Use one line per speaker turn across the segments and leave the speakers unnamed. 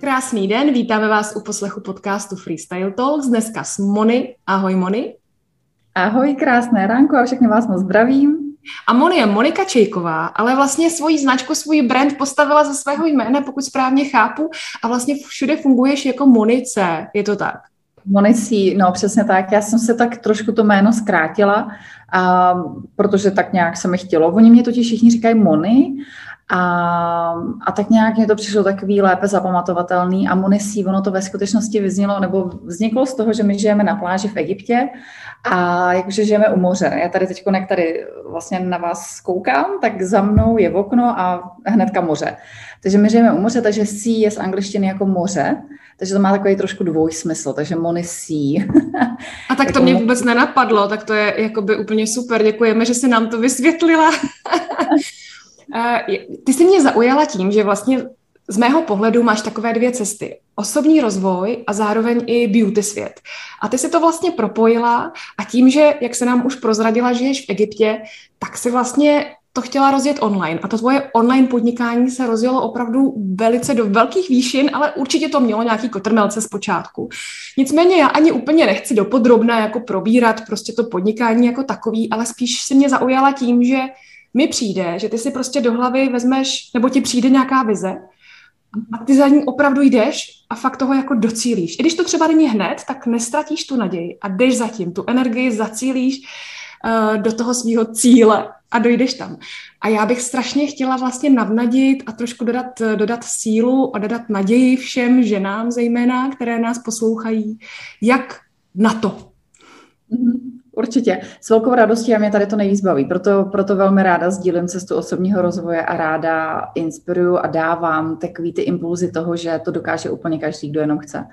Krásný den, vítáme vás u poslechu podcastu Freestyle Talks, dneska s Mony. Ahoj Mony.
Ahoj, krásné ránko a všechny vás moc zdravím.
A Moni je Monika Čejková, ale vlastně svoji značku, svůj brand postavila ze svého jména, pokud správně chápu, a vlastně všude funguješ jako Monice, je to tak?
Monicí, no přesně tak. Já jsem se tak trošku to jméno zkrátila, a, protože tak nějak se mi chtělo. Oni mě totiž všichni říkají Moni a, a tak nějak mě to přišlo takový lépe zapamatovatelný a Monisí, ono to ve skutečnosti vyznělo, nebo vzniklo z toho, že my žijeme na pláži v Egyptě a jakože žijeme u moře. Já tady teď, jak tady vlastně na vás koukám, tak za mnou je okno a hnedka moře. Takže my žijeme u moře, takže sea je z angličtiny jako moře, takže to má takový trošku dvojsmysl, takže Monisí.
A tak to jako mě vůbec nenapadlo, tak to je jakoby úplně super, děkujeme, že jsi nám to vysvětlila. Ty jsi mě zaujala tím, že vlastně z mého pohledu máš takové dvě cesty. Osobní rozvoj a zároveň i beauty svět. A ty si to vlastně propojila a tím, že, jak se nám už prozradila, že ješ v Egyptě, tak si vlastně to chtěla rozjet online. A to tvoje online podnikání se rozjelo opravdu velice do velkých výšin, ale určitě to mělo nějaký kotrmelce z počátku. Nicméně já ani úplně nechci dopodrobna jako probírat prostě to podnikání jako takový, ale spíš si mě zaujala tím, že mi přijde, že ty si prostě do hlavy vezmeš, nebo ti přijde nějaká vize a ty za ní opravdu jdeš a fakt toho jako docílíš. I když to třeba není hned, tak nestratíš tu naději a jdeš zatím, tu energii zacílíš uh, do toho svého cíle a dojdeš tam. A já bych strašně chtěla vlastně navnadit a trošku dodat, dodat sílu a dodat naději všem ženám zejména, které nás poslouchají, jak na to.
Mm-hmm. Určitě. S velkou radostí a mě tady to nejvíc baví. Proto, proto velmi ráda sdílím cestu osobního rozvoje a ráda inspiruju a dávám takový ty impulzy toho, že to dokáže úplně každý, kdo jenom chce.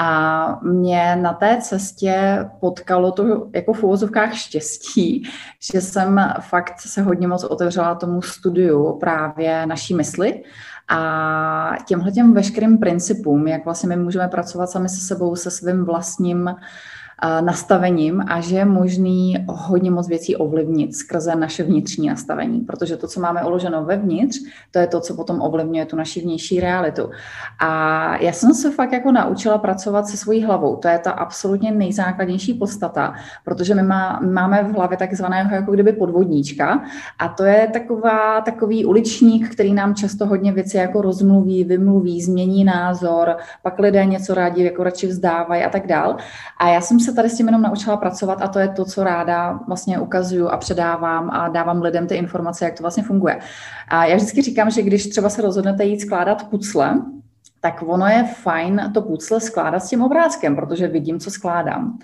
A mě na té cestě potkalo to jako v úvozovkách štěstí, že jsem fakt se hodně moc otevřela tomu studiu právě naší mysli a těmhle těm veškerým principům, jak vlastně my můžeme pracovat sami se sebou, se svým vlastním nastavením a že je možný hodně moc věcí ovlivnit skrze naše vnitřní nastavení, protože to, co máme uloženo vevnitř, to je to, co potom ovlivňuje tu naši vnější realitu. A já jsem se fakt jako naučila pracovat se svojí hlavou. To je ta absolutně nejzákladnější podstata, protože my má, máme v hlavě takzvaného jako kdyby podvodníčka a to je taková, takový uličník, který nám často hodně věci jako rozmluví, vymluví, změní názor, pak lidé něco rádi jako radši vzdávají a tak dál. A já jsem se tady s tím jenom naučila pracovat a to je to, co ráda vlastně ukazuju a předávám a dávám lidem ty informace, jak to vlastně funguje. A já vždycky říkám, že když třeba se rozhodnete jít skládat pucle, tak ono je fajn to pucle skládat s tím obrázkem, protože vidím, co skládám.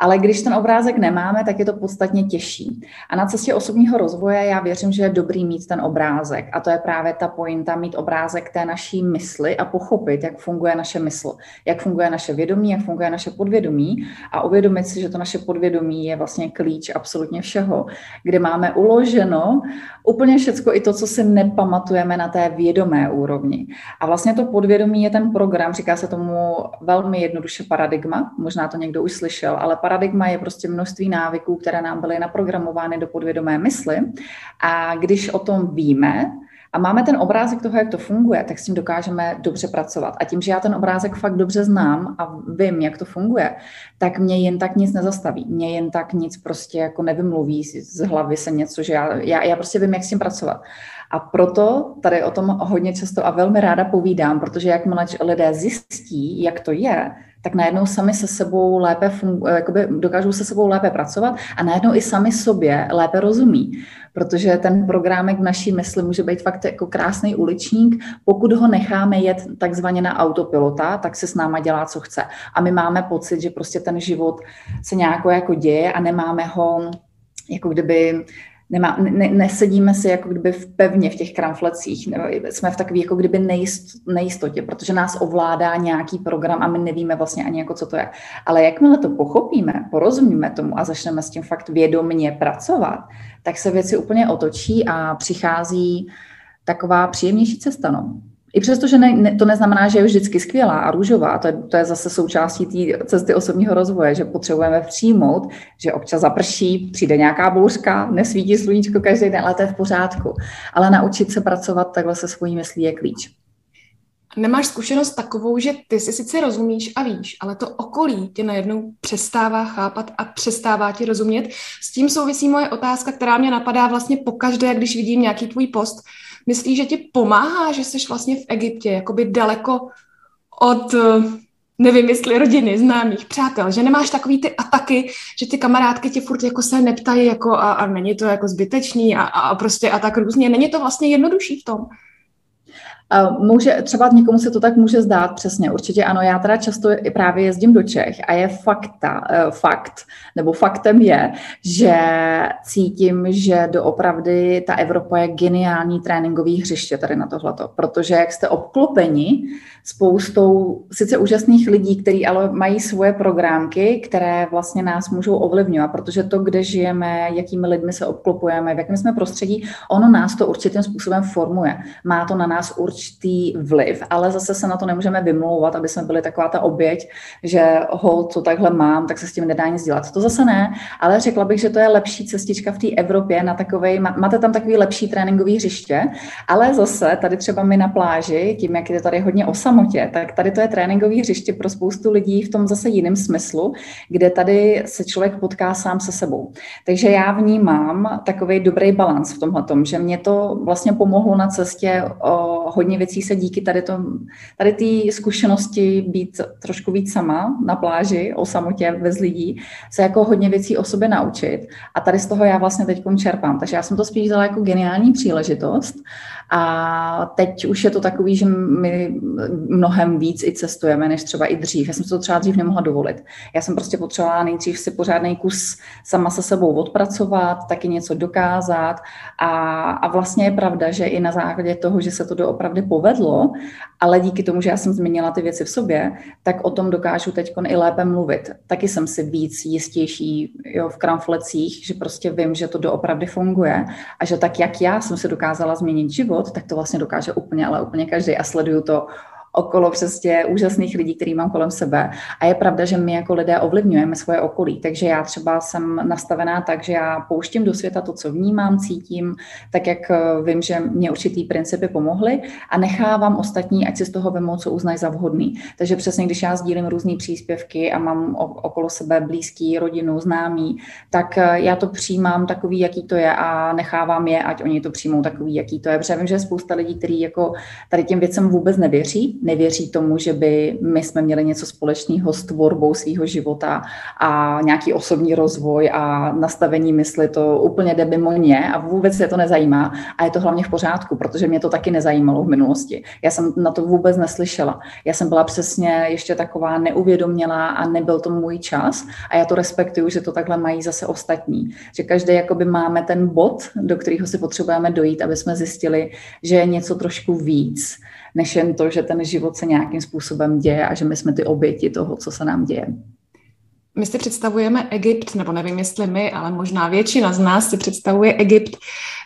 Ale když ten obrázek nemáme, tak je to podstatně těžší. A na cestě osobního rozvoje já věřím, že je dobrý mít ten obrázek. A to je právě ta pointa, mít obrázek té naší mysli a pochopit, jak funguje naše mysl, jak funguje naše vědomí, jak funguje naše podvědomí a uvědomit si, že to naše podvědomí je vlastně klíč absolutně všeho, kde máme uloženo úplně všecko i to, co si nepamatujeme na té vědomé úrovni. A vlastně to podvědomí je ten program, říká se tomu velmi jednoduše paradigma, možná to někdo už slyšel, ale je prostě množství návyků, které nám byly naprogramovány do podvědomé mysli. A když o tom víme, a máme ten obrázek toho, jak to funguje, tak s tím dokážeme dobře pracovat. A tím, že já ten obrázek fakt dobře znám a vím, jak to funguje, tak mě jen tak nic nezastaví. Mě jen tak nic prostě jako nevymluví z hlavy se něco, že já, já, já prostě vím, jak s tím pracovat. A proto tady o tom hodně často a velmi ráda povídám, protože jakmile lidé zjistí, jak to je, tak najednou sami se sebou lépe fungu, jakoby dokážou se sebou lépe pracovat a najednou i sami sobě lépe rozumí. Protože ten programek v naší mysli může být fakt jako krásný uličník. Pokud ho necháme jet takzvaně na autopilota, tak se s náma dělá, co chce. A my máme pocit, že prostě ten život se nějak jako děje a nemáme ho jako kdyby nemá, ne, nesedíme si jako kdyby v pevně v těch kramflecích, jsme v takové jako kdyby nejist, nejistotě, protože nás ovládá nějaký program a my nevíme vlastně ani jako co to je. Ale jakmile to pochopíme, porozumíme tomu a začneme s tím fakt vědomně pracovat, tak se věci úplně otočí a přichází taková příjemnější cesta. No. I přesto, že ne, ne, to neznamená, že je vždycky skvělá a růžová, to je, to je zase součástí té cesty osobního rozvoje, že potřebujeme přijmout, že občas zaprší, přijde nějaká bouřka, nesvítí sluníčko každý den, ale to je v pořádku. Ale naučit se pracovat takhle se svojí myslí je klíč.
Nemáš zkušenost takovou, že ty si sice rozumíš a víš, ale to okolí tě najednou přestává chápat a přestává ti rozumět. S tím souvisí moje otázka, která mě napadá vlastně pokaždé, když vidím nějaký tvůj post, Myslíš, že ti pomáhá, že jsi vlastně v Egyptě, jakoby daleko od, eh, nevím, jestli rodiny, známých, přátel, že nemáš takový ty ataky, že ty kamarádky tě furt jako se neptají jako a, a není to jako zbytečný a, a prostě a tak různě. Není to vlastně jednodušší v tom?
Může, třeba někomu se to tak může zdát, přesně, určitě ano. Já teda často právě jezdím do Čech a je fakta, eh, fakt, nebo faktem je, že cítím, že doopravdy ta Evropa je geniální tréninkový hřiště tady na tohleto, protože jak jste obklopeni spoustou sice úžasných lidí, kteří ale mají svoje programky, které vlastně nás můžou ovlivňovat, protože to, kde žijeme, jakými lidmi se obklopujeme, v jakém jsme prostředí, ono nás to určitým způsobem formuje. Má to na nás určitý vliv, ale zase se na to nemůžeme vymlouvat, aby jsme byli taková ta oběť, že ho, co takhle mám, tak se s tím nedá nic dělat. To zase ne, ale řekla bych, že to je lepší cestička v té Evropě na takovej, máte tam takový lepší tréninkový hřiště, ale zase tady třeba my na pláži, tím, jak je tady hodně osa samotě, tak tady to je tréninkový hřiště pro spoustu lidí v tom zase jiném smyslu, kde tady se člověk potká sám se sebou. Takže já vnímám takový dobrý balans v tomhle tom, že mě to vlastně pomohlo na cestě o hodně věcí se díky tady tom, tady té zkušenosti být trošku víc sama na pláži, o samotě bez lidí, se jako hodně věcí o sobě naučit. A tady z toho já vlastně teď čerpám. Takže já jsem to spíš vzala jako geniální příležitost a teď už je to takový, že my mnohem víc i cestujeme, než třeba i dřív. Já jsem si to třeba dřív nemohla dovolit. Já jsem prostě potřebovala nejdřív si pořádný kus sama se sebou odpracovat, taky něco dokázat a, a vlastně je pravda, že i na základě toho, že se to doopravdy povedlo, ale díky tomu, že já jsem změnila ty věci v sobě, tak o tom dokážu teď i lépe mluvit. Taky jsem si víc jistější jo, v kramflecích, že prostě vím, že to doopravdy funguje a že tak, jak já jsem se dokázala změnit život, tak to vlastně dokáže úplně, ale úplně každý a sleduju to okolo přesně úžasných lidí, který mám kolem sebe. A je pravda, že my jako lidé ovlivňujeme svoje okolí. Takže já třeba jsem nastavená tak, že já pouštím do světa to, co vnímám, cítím, tak jak eh, vím, že mě určitý principy pomohly a nechávám ostatní, ať si z toho vemou, co uznají za vhodný. Takže přesně, když já sdílím různé příspěvky a mám okolo sebe blízký, rodinu, známý, tak eh, já to přijímám takový, jaký to je a nechávám je, ať oni to přijmou takový, jaký to je. Protože vím, že je spousta lidí, kteří jako tady těm věcem vůbec nevěří, nevěří tomu, že by my jsme měli něco společného s tvorbou svého života a nějaký osobní rozvoj a nastavení mysli, to úplně jde mimo mě a vůbec se to nezajímá. A je to hlavně v pořádku, protože mě to taky nezajímalo v minulosti. Já jsem na to vůbec neslyšela. Já jsem byla přesně ještě taková neuvědomělá a nebyl to můj čas a já to respektuju, že to takhle mají zase ostatní. Že každý jakoby máme ten bod, do kterého si potřebujeme dojít, aby jsme zjistili, že je něco trošku víc než jen to, že ten život se nějakým způsobem děje a že my jsme ty oběti toho, co se nám děje.
My si představujeme Egypt, nebo nevím, jestli my, ale možná většina z nás si představuje Egypt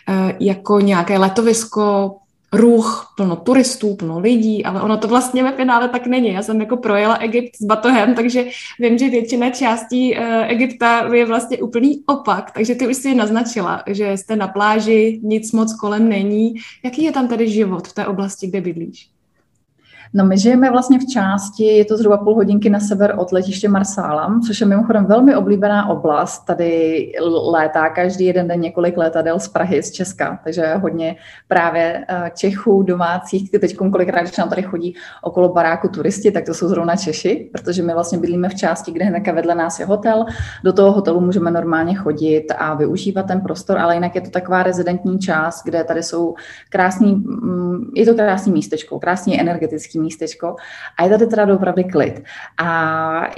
eh, jako nějaké letovisko ruch, plno turistů, plno lidí, ale ono to vlastně ve finále tak není. Já jsem jako projela Egypt s batohem, takže vím, že většina částí uh, Egypta je vlastně úplný opak, takže ty už si naznačila, že jste na pláži, nic moc kolem není. Jaký je tam tedy život v té oblasti, kde bydlíš?
No my žijeme vlastně v části, je to zhruba půl hodinky na sever od letiště Marsálam, což je mimochodem velmi oblíbená oblast. Tady létá každý jeden den několik letadel z Prahy, z Česka, takže hodně právě eh, Čechů, domácích, teď kolikrát, když nám tady chodí okolo baráku turisti, tak to jsou zrovna Češi, protože my vlastně bydlíme v části, kde hnedka vedle nás je hotel. Do toho hotelu můžeme normálně chodit a využívat ten prostor, ale jinak je to taková rezidentní část, kde tady jsou krásný, mm, je to krásný místečko, krásný energetický místečko a je tady teda opravdu klid. A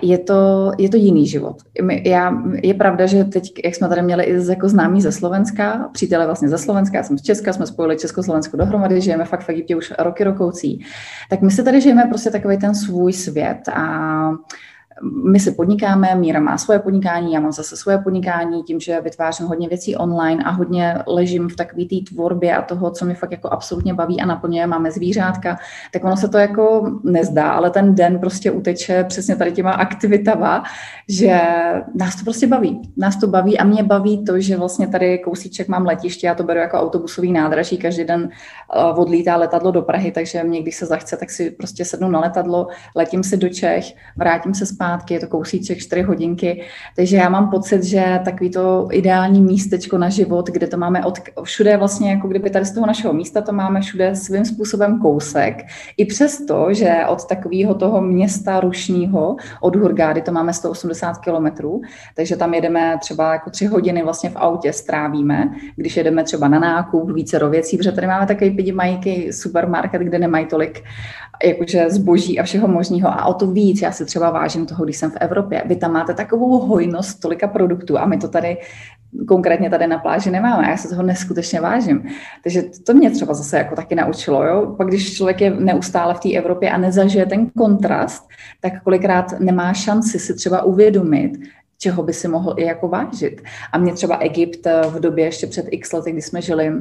je to, je to jiný život. Já, je pravda, že teď, jak jsme tady měli i jako známí ze Slovenska, přítelé vlastně ze Slovenska, já jsem z Česka, jsme spojili Československo dohromady, žijeme fakt v Egyptě už roky rokoucí, tak my se tady žijeme prostě takový ten svůj svět a my si podnikáme, Míra má svoje podnikání, já mám zase svoje podnikání, tím, že vytvářím hodně věcí online a hodně ležím v takové té tvorbě a toho, co mi fakt jako absolutně baví a naplňuje, máme zvířátka, tak ono se to jako nezdá, ale ten den prostě uteče přesně tady těma aktivitama, že nás to prostě baví. Nás to baví a mě baví to, že vlastně tady kousíček mám letiště, já to beru jako autobusový nádraží, každý den eh, odlítá letadlo do Prahy, takže mě, když se zachce, tak si prostě sednu na letadlo, letím si do Čech, vrátím se zpátky zpátky, je to kousíček 4 hodinky, takže já mám pocit, že takový to ideální místečko na život, kde to máme od, všude vlastně, jako kdyby tady z toho našeho místa to máme všude svým způsobem kousek, i přesto, že od takového toho města rušního, od Hurgády to máme 180 kilometrů, takže tam jedeme třeba jako tři hodiny vlastně v autě strávíme, když jedeme třeba na nákup, více věcí, protože tady máme takový pidi mají supermarket, kde nemají tolik jakože zboží a všeho možného. A o to víc já si třeba vážím toho, když jsem v Evropě. Vy tam máte takovou hojnost tolika produktů a my to tady konkrétně tady na pláži nemáme. Já se toho neskutečně vážím. Takže to mě třeba zase jako taky naučilo. Jo? Pak když člověk je neustále v té Evropě a nezažije ten kontrast, tak kolikrát nemá šanci si třeba uvědomit, čeho by si mohl i jako vážit. A mě třeba Egypt v době ještě před x lety, kdy jsme žili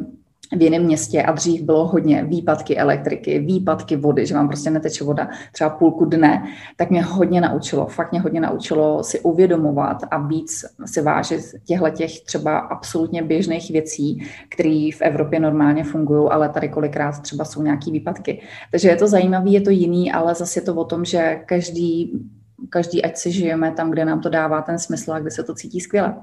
v jiném městě a dřív bylo hodně výpadky elektriky, výpadky vody, že vám prostě neteče voda třeba půlku dne, tak mě hodně naučilo, fakt mě hodně naučilo si uvědomovat a víc si vážit těchto těch třeba absolutně běžných věcí, které v Evropě normálně fungují, ale tady kolikrát třeba jsou nějaké výpadky. Takže je to zajímavé, je to jiný, ale zase je to o tom, že každý, každý ať si žijeme tam, kde nám to dává ten smysl a kde se to cítí skvěle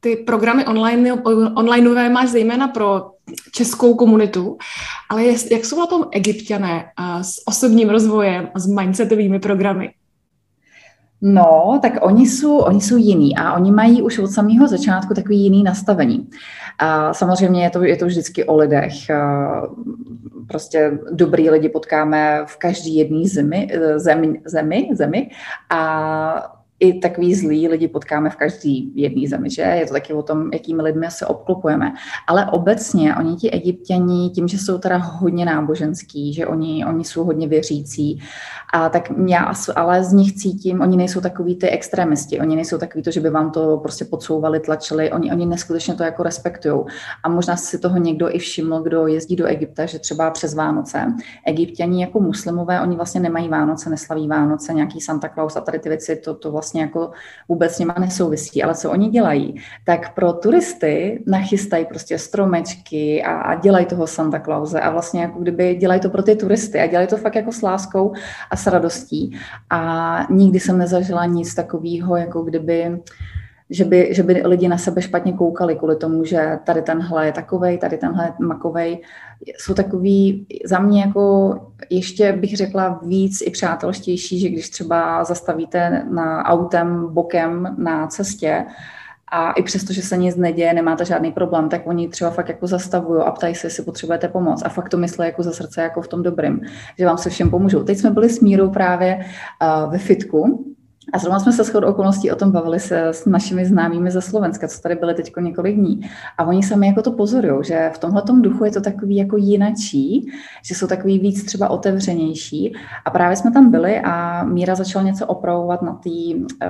ty programy online, onlineové máš zejména pro českou komunitu, ale jak jsou na tom egyptiané s osobním rozvojem a s mindsetovými programy?
No, tak oni jsou, oni jsou jiní a oni mají už od samého začátku takový jiný nastavení. A samozřejmě je to, je to vždycky o lidech. Prostě dobrý lidi potkáme v každý jedné zemi, zemi, zemi, zemi a i takový zlý lidi potkáme v každý jedné zemi, že? Je to taky o tom, jakými lidmi se obklopujeme. Ale obecně oni ti egyptěni, tím, že jsou teda hodně náboženský, že oni, oni jsou hodně věřící, a tak já ale z nich cítím, oni nejsou takový ty extremisti, oni nejsou takový to, že by vám to prostě podsouvali, tlačili, oni, oni neskutečně to jako respektují. A možná si toho někdo i všiml, kdo jezdí do Egypta, že třeba přes Vánoce. Egyptěni jako muslimové, oni vlastně nemají Vánoce, neslaví Vánoce, nějaký Santa Claus a tady ty věci, to, to vlastně vlastně jako vůbec s nima nesouvisí. Ale co oni dělají, tak pro turisty nachystají prostě stromečky a, a dělají toho Santa Clause a vlastně jako kdyby dělají to pro ty turisty a dělají to fakt jako s láskou a s radostí. A nikdy jsem nezažila nic takového, jako kdyby že by, že by lidi na sebe špatně koukali kvůli tomu, že tady tenhle je takovej, tady tenhle je makovej. Jsou takový za mě jako ještě bych řekla víc i přátelštější, že když třeba zastavíte na autem bokem na cestě a i přesto, že se nic neděje, nemáte žádný problém, tak oni třeba fakt jako zastavují a ptají se, jestli potřebujete pomoc. A fakt to myslí jako ze srdce, jako v tom dobrým, že vám se všem pomůžou. Teď jsme byli s Mírou právě uh, ve fitku a zrovna jsme se shodou okolností o tom bavili se s našimi známými ze Slovenska, co tady byly teď několik dní. A oni sami jako to pozorují, že v tomhle duchu je to takový jako jinačí, že jsou takový víc třeba otevřenější. A právě jsme tam byli a Míra začala něco opravovat na, tý, eh,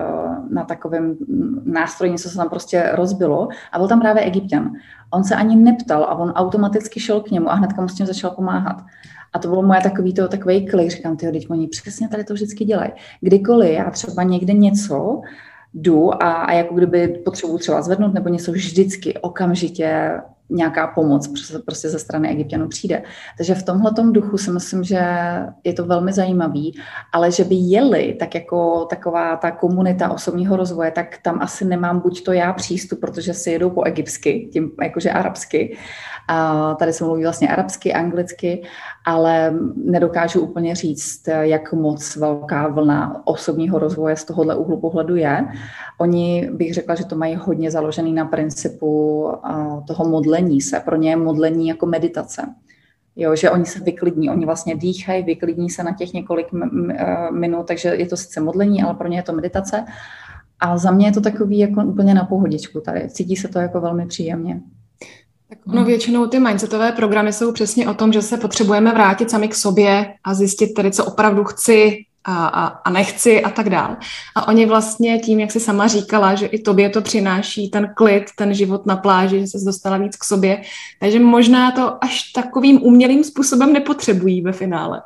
na takovém nástroji, něco se tam prostě rozbilo. A byl tam právě egyptian. On se ani neptal a on automaticky šel k němu a hnedka mu s tím začal pomáhat. A to bylo moje takový to, takový klik, říkám, ty teď oni přesně tady to vždycky dělají. Kdykoliv já třeba někde něco jdu a, a jako kdyby potřebuji třeba zvednout nebo něco vždycky okamžitě nějaká pomoc prostě ze strany egyptianů přijde. Takže v tomhle duchu si myslím, že je to velmi zajímavý, ale že by jeli tak jako taková ta komunita osobního rozvoje, tak tam asi nemám buď to já přístup, protože si jedou po egyptsky, tím jakože arabsky, a tady se mluví vlastně arabsky, anglicky, ale nedokážu úplně říct, jak moc velká vlna osobního rozvoje z tohohle úhlu pohledu je. Oni bych řekla, že to mají hodně založený na principu toho modlení se. Pro ně je modlení jako meditace. Jo, že oni se vyklidní, oni vlastně dýchají, vyklidní se na těch několik minut, takže je to sice modlení, ale pro ně je to meditace. A za mě je to takový jako úplně na pohodičku tady. Cítí se to jako velmi příjemně.
Tak ono většinou ty mindsetové programy jsou přesně o tom, že se potřebujeme vrátit sami k sobě a zjistit tedy, co opravdu chci, a, a, a nechci a tak dál. A oni vlastně tím, jak si sama říkala, že i tobě to přináší ten klid, ten život na pláži, že se dostala víc k sobě, takže možná to až takovým umělým způsobem nepotřebují ve finále.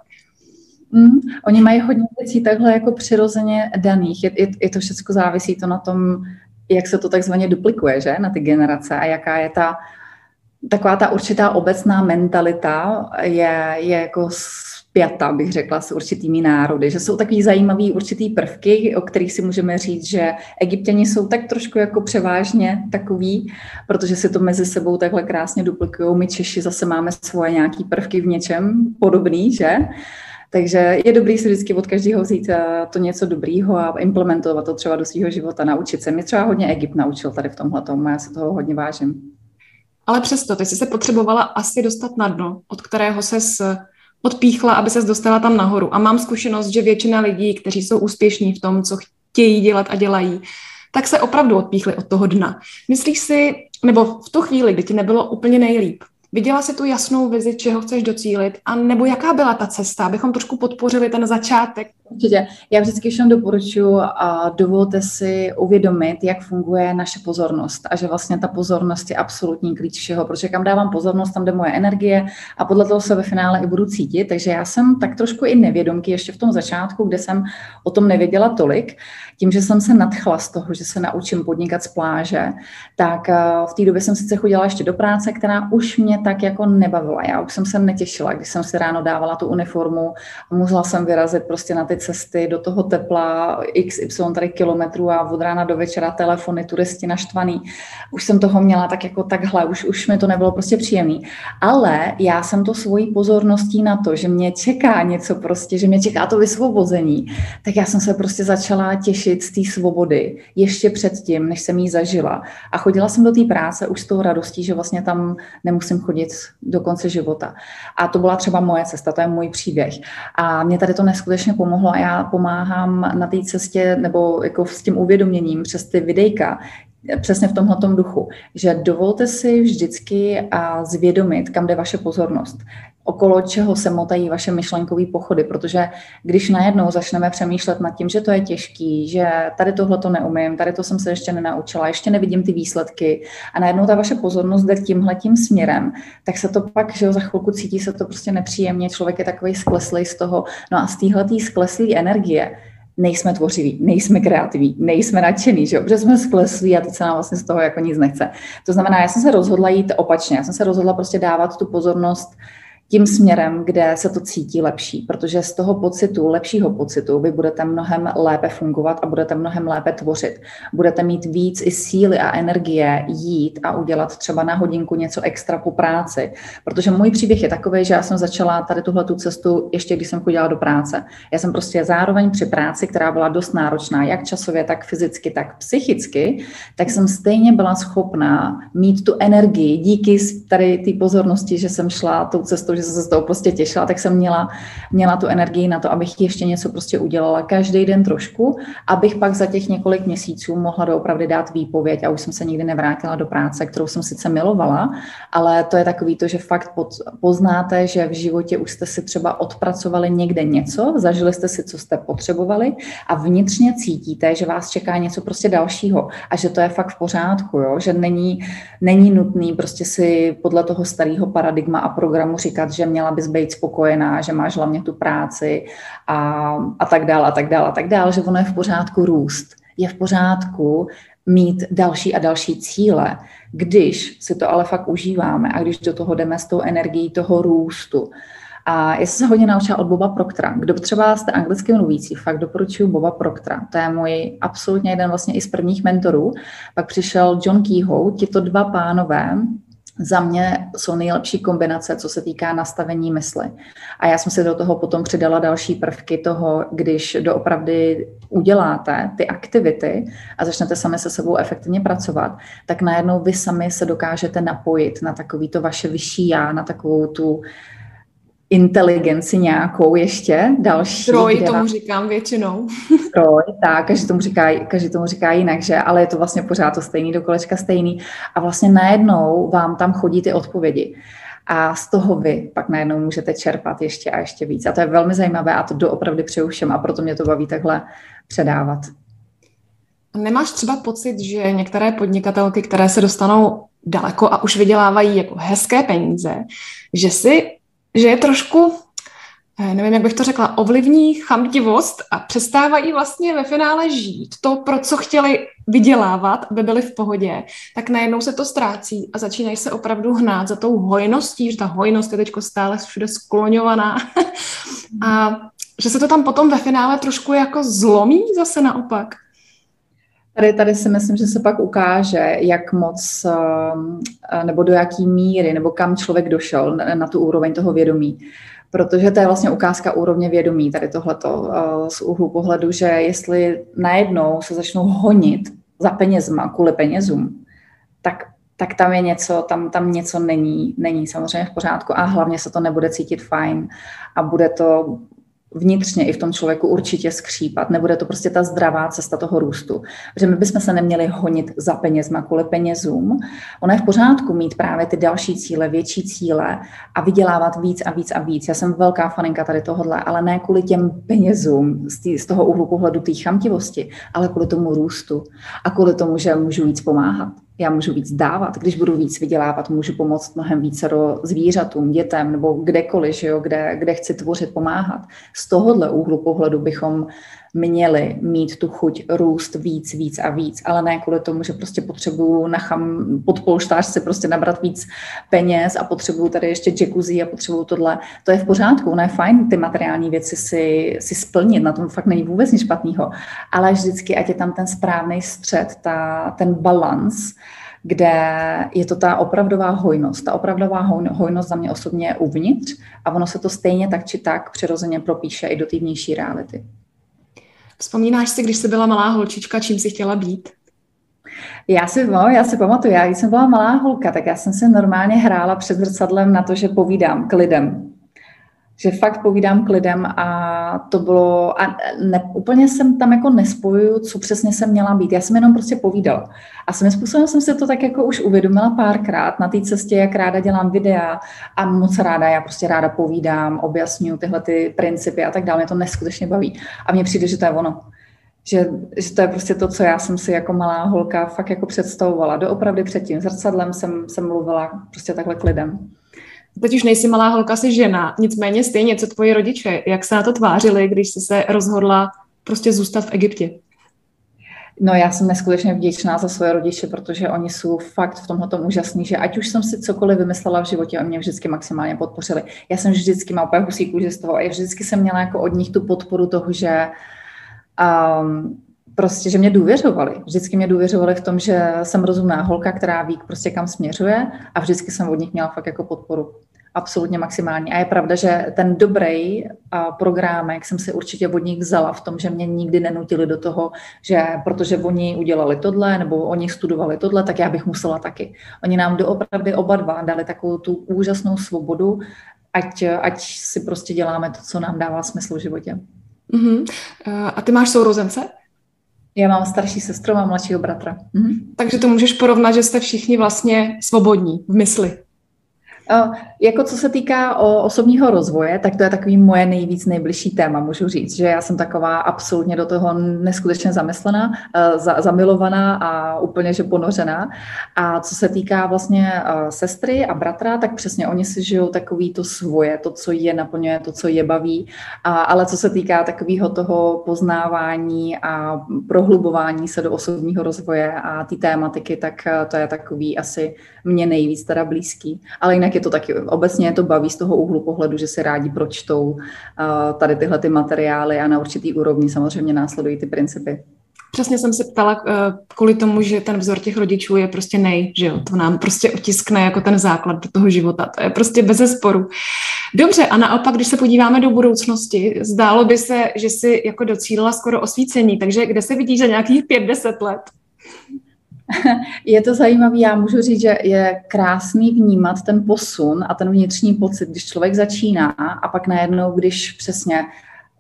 Mm, oni mají hodně věcí takhle jako přirozeně daných. Je, je, je to všechno závisí to na tom, jak se to takzvaně duplikuje, že, na ty generace a jaká je ta taková ta určitá obecná mentalita je, je jako spjata, bych řekla, s určitými národy, že jsou takový zajímavý určitý prvky, o kterých si můžeme říct, že egyptěni jsou tak trošku jako převážně takový, protože si to mezi sebou takhle krásně duplikují. My Češi zase máme svoje nějaký prvky v něčem podobný, že? Takže je dobrý si vždycky od každého vzít eh, to něco dobrýho a implementovat to třeba do svého života, naučit se. Mě třeba hodně Egypt naučil tady v tomhle tomu, já se toho hodně vážím.
Ale přesto, ty jsi se potřebovala asi dostat na dno, od kterého se odpíchla, aby se dostala tam nahoru. A mám zkušenost, že většina lidí, kteří jsou úspěšní v tom, co chtějí dělat a dělají, tak se opravdu odpíchli od toho dna. Myslíš si, nebo v tu chvíli, kdy ti nebylo úplně nejlíp, Viděla jsi tu jasnou vizi, čeho chceš docílit? A nebo jaká byla ta cesta, abychom trošku podpořili ten začátek?
Určitě. Já vždycky všem doporučuji a dovolte si uvědomit, jak funguje naše pozornost a že vlastně ta pozornost je absolutní klíč všeho, protože kam dávám pozornost, tam jde moje energie a podle toho se ve finále i budu cítit. Takže já jsem tak trošku i nevědomky ještě v tom začátku, kde jsem o tom nevěděla tolik, tím, že jsem se nadchla z toho, že se naučím podnikat z pláže, tak eh, v té době jsem sice chodila ještě do práce, která už mě tak jako nebavila. Já už jsem se netěšila, když jsem si ráno dávala tu uniformu a musela jsem vyrazit prostě na ty cesty do toho tepla XY tady kilometrů a od rána do večera telefony, turisti naštvaný. Už jsem toho měla tak jako takhle, už, už mi to nebylo prostě příjemný. Ale já jsem to svojí pozorností na to, že mě čeká něco prostě, že mě čeká to vysvobození, tak já jsem se prostě začala těšit z té svobody ještě předtím, než jsem ji zažila. A chodila jsem do té práce už s tou radostí, že vlastně tam nemusím chodit do konce života. A to byla třeba moje cesta, to je můj příběh. A mě tady to neskutečně pomohlo a já pomáhám na té cestě nebo jako s tím uvědoměním přes ty videjka, přesně v tomhle duchu, že dovolte si vždycky a zvědomit, kam jde vaše pozornost okolo čeho se motají vaše myšlenkové pochody, protože když najednou začneme přemýšlet nad tím, že to je těžký, že tady tohle to neumím, tady to jsem se ještě nenaučila, ještě nevidím ty výsledky a najednou ta vaše pozornost jde tímhletím směrem, tak se to pak, že jo, za chvilku cítí se to prostě nepříjemně, člověk je takový skleslý z toho, no a z téhletý skleslý energie nejsme tvořiví, nejsme kreativí, nejsme nadšený, že jo? protože jsme skleslí a teď se nám vlastně z toho jako nic nechce. To znamená, já jsem se rozhodla jít opačně, já jsem se rozhodla prostě dávat tu pozornost tím směrem, kde se to cítí lepší, protože z toho pocitu, lepšího pocitu, vy budete mnohem lépe fungovat a budete mnohem lépe tvořit. Budete mít víc i síly a energie jít a udělat třeba na hodinku něco extra po práci. Protože můj příběh je takový, že já jsem začala tady tuhle tu cestu ještě když jsem chodila do práce. Já jsem prostě zároveň při práci, která byla dost náročná, jak časově, tak fyzicky, tak psychicky, tak jsem stejně byla schopná mít tu energii díky tady té pozornosti, že jsem šla tou cestou, že jsem se z toho prostě těšila, tak jsem měla, měla tu energii na to, abych ještě něco prostě udělala každý den trošku, abych pak za těch několik měsíců mohla doopravdy dát výpověď a už jsem se nikdy nevrátila do práce, kterou jsem sice milovala, ale to je takový to, že fakt poznáte, že v životě už jste si třeba odpracovali někde něco, zažili jste si, co jste potřebovali a vnitřně cítíte, že vás čeká něco prostě dalšího a že to je fakt v pořádku, jo? že není, není nutný prostě si podle toho starého paradigma a programu říkat, že měla bys být spokojená, že máš hlavně tu práci a, a tak dále, a tak dále, a tak dále, že ono je v pořádku růst. Je v pořádku mít další a další cíle, když si to ale fakt užíváme a když do toho jdeme s tou energií toho růstu. A já jsem se hodně naučila od Boba Proctora. Kdo třeba jste anglicky mluvící, fakt doporučuji Boba Proctora. To je můj absolutně jeden vlastně i z prvních mentorů. Pak přišel John Keyhoe, tito dva pánové, za mě jsou nejlepší kombinace, co se týká nastavení mysli. A já jsem si do toho potom přidala další prvky toho, když doopravdy uděláte ty aktivity a začnete sami se sebou efektivně pracovat, tak najednou vy sami se dokážete napojit na takový to vaše vyšší já, na takovou tu inteligenci nějakou ještě další.
Stroj tomu vám... říkám většinou.
Stroj, tak, každý tomu, říká, každý tomu říká jinak, že, ale je to vlastně pořád to stejný, do kolečka stejný. A vlastně najednou vám tam chodí ty odpovědi. a z toho vy pak najednou můžete čerpat ještě a ještě víc. A to je velmi zajímavé a to doopravdy přeju všem a proto mě to baví takhle předávat.
Nemáš třeba pocit, že některé podnikatelky, které se dostanou daleko a už vydělávají jako hezké peníze, že si, že je trošku Eh, nevím, jak bych to řekla, ovlivní chamtivost a přestávají vlastně ve finále žít to, pro co chtěli vydělávat, aby byli v pohodě, tak najednou se to ztrácí a začínají se opravdu hnát za tou hojností, že ta hojnost je teď stále všude skloňovaná a že se to tam potom ve finále trošku jako zlomí zase naopak.
Tady, tady si myslím, že se pak ukáže, jak moc eh, nebo do jaký míry nebo kam člověk došel na tu úroveň toho vědomí. Protože to je vlastně ukázka úrovně vědomí, tady tohleto eh, z úhlu pohledu, že jestli najednou se začnou honit za penězma kvůli penězům, tak, tak tam je něco, tam, tam něco není, není samozřejmě v pořádku a hlavně se to nebude cítit fajn a bude to vnitřně i v tom člověku určitě skřípat. Nebude to prostě ta zdravá cesta toho růstu. Protože my bychom se neměli honit za penězma kvůli penězům. Ono je v pořádku mít právě ty další cíle, větší cíle a vydělávat víc a víc a víc. Já jsem velká faninka tady tohohle, ale ne kvůli těm penězům z, tý, z toho úhlu pohledu té chamtivosti, ale kvůli tomu růstu a kvůli tomu, že můžu víc pomáhat já můžu víc dávat, když budu víc vydělávat, můžu pomoct mnohem více do zvířatům, dětem nebo kdekoliv, že jo, kde, kde chci tvořit, pomáhat. Z tohohle úhlu pohledu bychom měli mít tu chuť růst víc, víc a víc, ale ne kvůli tomu, že prostě potřebuju na cham, pod polštář prostě nabrat víc peněz a potřebuju tady ještě jacuzzi a potřebuju tohle. To je v pořádku, ne fajn ty materiální věci si, si splnit, na tom fakt není vůbec nic špatného, ale vždycky, ať je tam ten správný střed, ta, ten balans, kde je to ta opravdová hojnost. Ta opravdová hojnost za mě osobně je uvnitř a ono se to stejně tak či tak přirozeně propíše i do té vnější reality.
Vzpomínáš si, když jsi byla malá holčička, čím jsi chtěla být?
Já si, no, já si pamatuju, já když jsem byla malá holka, tak já jsem si normálně hrála před zrcadlem na to, že povídám k lidem že fakt povídám k lidem a to bylo, a ne, úplně jsem tam jako nespojuju, co přesně jsem měla být. Já jsem jenom prostě povídala. A svým způsobem jsem se to tak jako už uvědomila párkrát na té cestě, jak ráda dělám videa a moc ráda, já prostě ráda povídám, objasňuju tyhle ty principy a tak dále. Mě to neskutečně baví. A mně přijde, že to je ono. Že, že to je prostě to, co já jsem si jako malá holka fakt jako představovala. Doopravdy před tím zrcadlem jsem, jsem mluvila prostě takhle k lidem.
Teď už nejsi malá holka, jsi žena, nicméně stejně, co tvoji rodiče, jak se na to tvářili, když jsi se rozhodla prostě zůstat v Egyptě?
No já jsem neskutečně vděčná za svoje rodiče, protože oni jsou fakt v tomhle úžasní, že ať už jsem si cokoliv vymyslela v životě, oni mě vždycky maximálně podpořili. Já jsem vždycky má úplně husí kůži z toho a vždycky jsem měla jako od nich tu podporu toho, že um, prostě, že mě důvěřovali. Vždycky mě důvěřovali v tom, že jsem rozumná holka, která ví prostě kam směřuje a vždycky jsem od nich měla fakt jako podporu. Absolutně maximální. A je pravda, že ten dobrý program, jsem si určitě od nich vzala v tom, že mě nikdy nenutili do toho, že protože oni udělali tohle nebo oni studovali tohle, tak já bych musela taky. Oni nám doopravdy oba dva dali takovou tu úžasnou svobodu, ať, ať si prostě děláme to, co nám dává smysl v životě.
Uh-huh. A ty máš sourozence?
Já mám starší sestru, mám mladšího bratra.
Mhm. Takže to můžeš porovnat, že jste všichni vlastně svobodní v mysli.
Jako co se týká o osobního rozvoje, tak to je takový moje nejvíc nejbližší téma, můžu říct, že já jsem taková absolutně do toho neskutečně zamyslená, e, za, zamilovaná a úplně, že ponořená. A co se týká vlastně e, sestry a bratra, tak přesně oni si žijou takový to svoje, to, co je naplňuje, to, co je baví. A, ale co se týká takového toho poznávání a prohlubování se do osobního rozvoje a ty tématiky, tak e, to je takový asi mě nejvíc teda blízký. Ale jinak je to taky, obecně to baví z toho úhlu pohledu, že se rádi pročtou uh, tady tyhle ty materiály a na určitý úrovni samozřejmě následují ty principy.
Přesně jsem se ptala uh, kvůli tomu, že ten vzor těch rodičů je prostě nej, že jo, to nám prostě otiskne jako ten základ do toho života, to je prostě bez sporu. Dobře, a naopak, když se podíváme do budoucnosti, zdálo by se, že si jako docílila skoro osvícení, takže kde se vidíš za nějakých 5-10 let?
Je to zajímavé, já můžu říct, že je krásný vnímat ten posun a ten vnitřní pocit, když člověk začíná a pak najednou, když přesně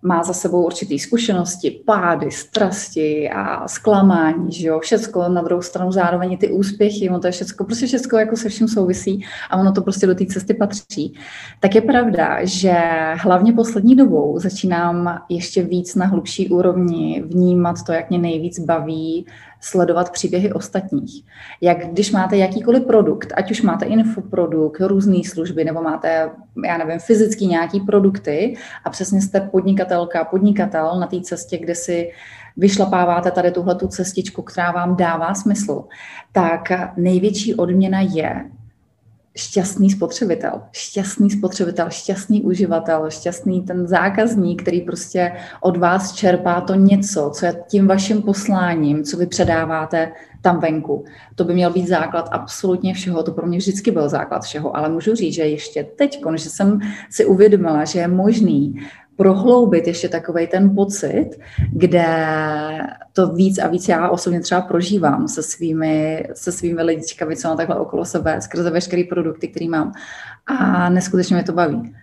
má za sebou určitý zkušenosti, pády, strasti a zklamání, že jo, všecko na druhou stranu zároveň ty úspěchy, ono to je všecko, prostě všecko jako se vším souvisí a ono to prostě do té cesty patří. Tak je pravda, že hlavně poslední dobou začínám ještě víc na hlubší úrovni vnímat to, jak mě nejvíc baví sledovat příběhy ostatních. Jak když máte jakýkoliv produkt, ať už máte infoprodukt, různé služby, nebo máte, já nevím, fyzický nějaký produkty a přesně jste podnikatelka, podnikatel na té cestě, kde si vyšlapáváte tady tuhle tu cestičku, která vám dává smysl, tak největší odměna je, šťastný spotřebitel, šťastný spotřebitel, šťastný uživatel, šťastný ten zákazník, který prostě od vás čerpá to něco, co je tím vaším posláním, co vy předáváte tam venku. To by měl být základ absolutně všeho, to pro mě vždycky byl základ všeho, ale můžu říct, že ještě teď, že jsem si uvědomila, že je možný prohloubit ještě takový ten pocit, kde to víc a víc já osobně třeba prožívám se svými, se svými lidičkami, co mám takhle okolo sebe, skrze veškeré produkty, které mám. A neskutečně mě to baví.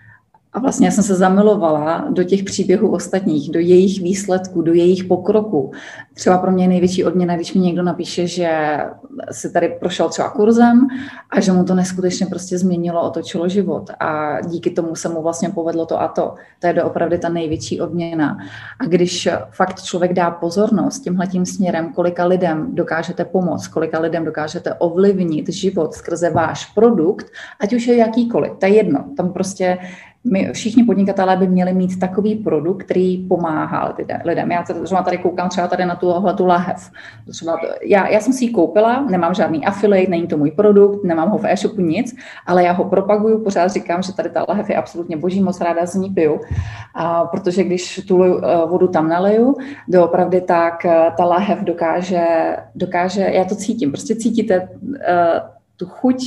A vlastně já jsem se zamilovala do těch příběhů ostatních, do jejich výsledků, do jejich pokroku. Třeba pro mě je největší odměna, když mi někdo napíše, že se tady prošel třeba kurzem a že mu to neskutečně prostě změnilo, otočilo život a díky tomu se mu vlastně povedlo to a to. To je opravdu ta největší odměna. A když fakt člověk dá pozornost tímhletím směrem, kolika lidem dokážete pomoct, kolika lidem dokážete ovlivnit život skrze váš produkt, ať už je jakýkoliv, to je jedno. Tam prostě my všichni podnikatelé by měli mít takový produkt, který pomáhá lidem. Já třeba tady koukám třeba tady na tuhle tu lahev. Třeba, já, já jsem si ji koupila, nemám žádný affiliate, není to můj produkt, nemám ho v e-shopu nic, ale já ho propaguju, pořád říkám, že tady ta lahev je absolutně boží, moc ráda z ní piju, a protože když tu eh, vodu tam naleju, doopravdy tak eh, ta lahev dokáže, dokáže, já to cítím, prostě cítíte uh, tu chuť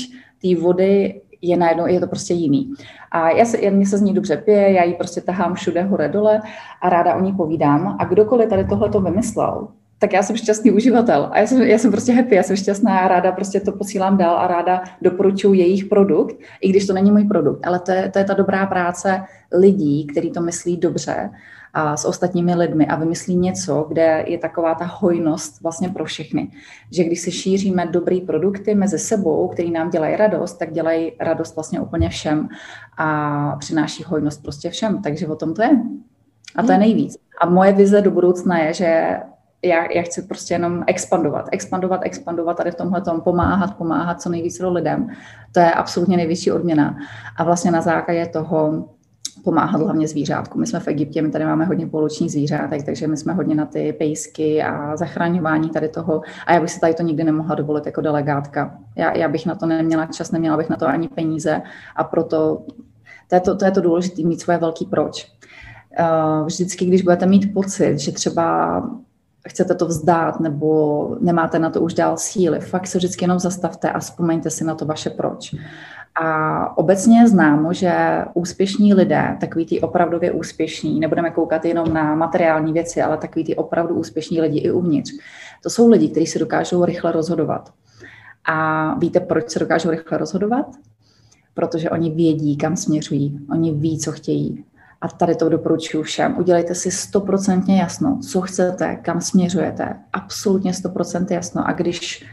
té vody je najednou, je to prostě jiný. A já se, mně se z ní dobře pije, já ji prostě tahám všude hore dole a ráda o ní povídám. A kdokoliv tady tohle to vymyslel, tak já jsem šťastný uživatel a já jsem, já jsem prostě happy, já jsem šťastná a ráda prostě to posílám dál a ráda doporučuji jejich produkt, i když to není můj produkt, ale to je, to je ta dobrá práce lidí, kteří to myslí dobře a s ostatními lidmi a vymyslí něco, kde je taková ta hojnost vlastně pro všechny. Že když si šíříme dobrý produkty mezi sebou, který nám dělají radost, tak dělají radost vlastně úplně všem a přináší hojnost prostě všem. Takže o tom to je. A to je hmm. nejvíc. A moje vize do budoucna je, že já, já chci prostě jenom expandovat, expandovat, expandovat tady v tomhle tom, pomáhat, pomáhat co nejvíce lidem. To je absolutně největší odměna. A vlastně na základě toho pomáhat hlavně zvířátku. My jsme v Egyptě, my tady máme hodně polučních zvířátek, takže my jsme hodně na ty pejsky a zachraňování tady toho. A já bych si tady to nikdy nemohla dovolit jako delegátka. Já, já bych na to neměla čas, neměla bych na to ani peníze a proto to je to, to, je to důležité, mít svoje velký proč. Eh, vždycky, když budete mít pocit, že třeba chcete to vzdát nebo nemáte na to už dál síly, fakt se vždycky jenom zastavte a vzpomeňte si na to vaše proč. A obecně je známo, že úspěšní lidé, takový ty opravdově úspěšní, nebudeme koukat jenom na materiální věci, ale takový ty opravdu úspěšní lidi i uvnitř, to jsou lidi, kteří se dokážou rychle rozhodovat. A víte, proč se dokážou rychle rozhodovat? Protože oni vědí, kam směřují, oni ví, co chtějí. A tady to doporučuji všem. Udělejte si stoprocentně jasno, co chcete, kam směřujete. Absolutně stoprocentně jasno. A když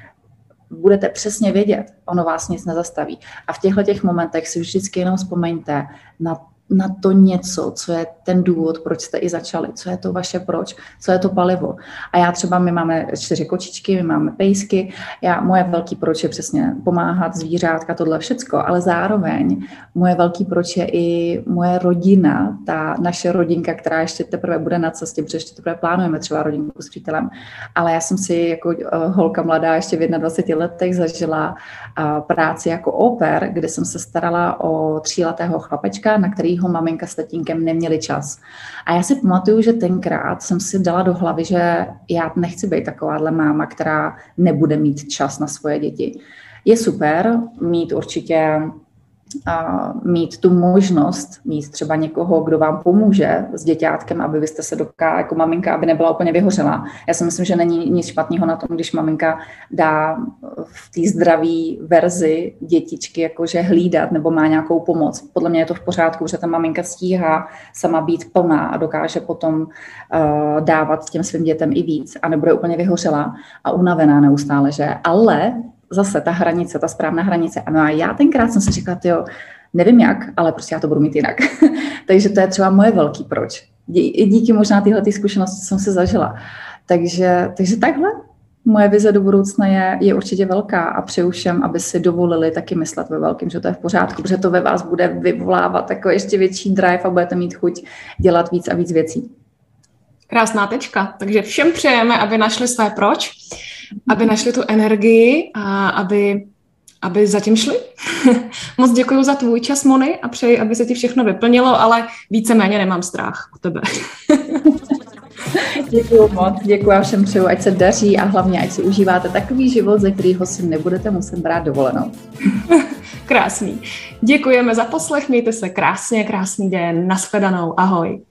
budete přesně vědět, ono vás nic nezastaví. A v těchto těch momentech si vždycky jenom vzpomeňte na na to něco, co je ten důvod, proč jste i začali, co je to vaše proč, co je to palivo. A já třeba, my máme čtyři kočičky, my máme pejsky, já, moje velký proč je přesně pomáhat, zvířátka, tohle všecko, ale zároveň moje velký proč je i moje rodina, ta naše rodinka, která ještě teprve bude na cestě, protože ještě teprve plánujeme třeba rodinku s přítelem. Ale já jsem si jako uh, holka mladá ještě v 21 letech zažila uh, práci jako oper, kde jsem se starala o tříletého chlapečka, na který ho maminka s tatínkem neměli čas. A já si pamatuju, že tenkrát jsem si dala do hlavy, že já nechci být takováhle máma, která nebude mít čas na svoje děti. Je super mít určitě mít tu možnost mít třeba někoho, kdo vám pomůže s děťátkem, aby vy jste se dokázali, jako maminka, aby nebyla úplně vyhořela. Já si myslím, že není nic špatného na tom, když maminka dá v té zdravé verzi dětičky jakože hlídat nebo má nějakou pomoc. Podle mě je to v pořádku, že ta maminka stíhá sama být plná a dokáže potom uh, dávat těm svým dětem i víc a nebude úplně vyhořela a unavená neustále, že? Ale zase ta hranice, ta správná hranice. A já tenkrát jsem si říkala, jo, nevím jak, ale prostě já to budu mít jinak. Takže to je třeba moje velký proč. I díky možná tyhle ty zkušenosti jsem se zažila. Takže, takže takhle moje vize do budoucna je, je určitě velká a přeju všem, aby si dovolili taky myslet ve velkém, že to je v pořádku, protože to ve vás bude vyvolávat jako ještě větší drive a budete mít chuť dělat víc a víc věcí.
Krásná tečka. Takže všem přejeme, aby našli své proč, aby našli tu energii a aby, aby zatím šli. Moc děkuji za tvůj čas, Moni, a přeji, aby se ti všechno vyplnilo, ale víceméně nemám strach o tebe.
Děkuji moc, děkuji a všem přeju, ať se daří a hlavně, ať si užíváte takový život, ze kterého si nebudete muset brát dovolenou.
Krásný. Děkujeme za poslech, mějte se krásně, krásný den, nashledanou, ahoj.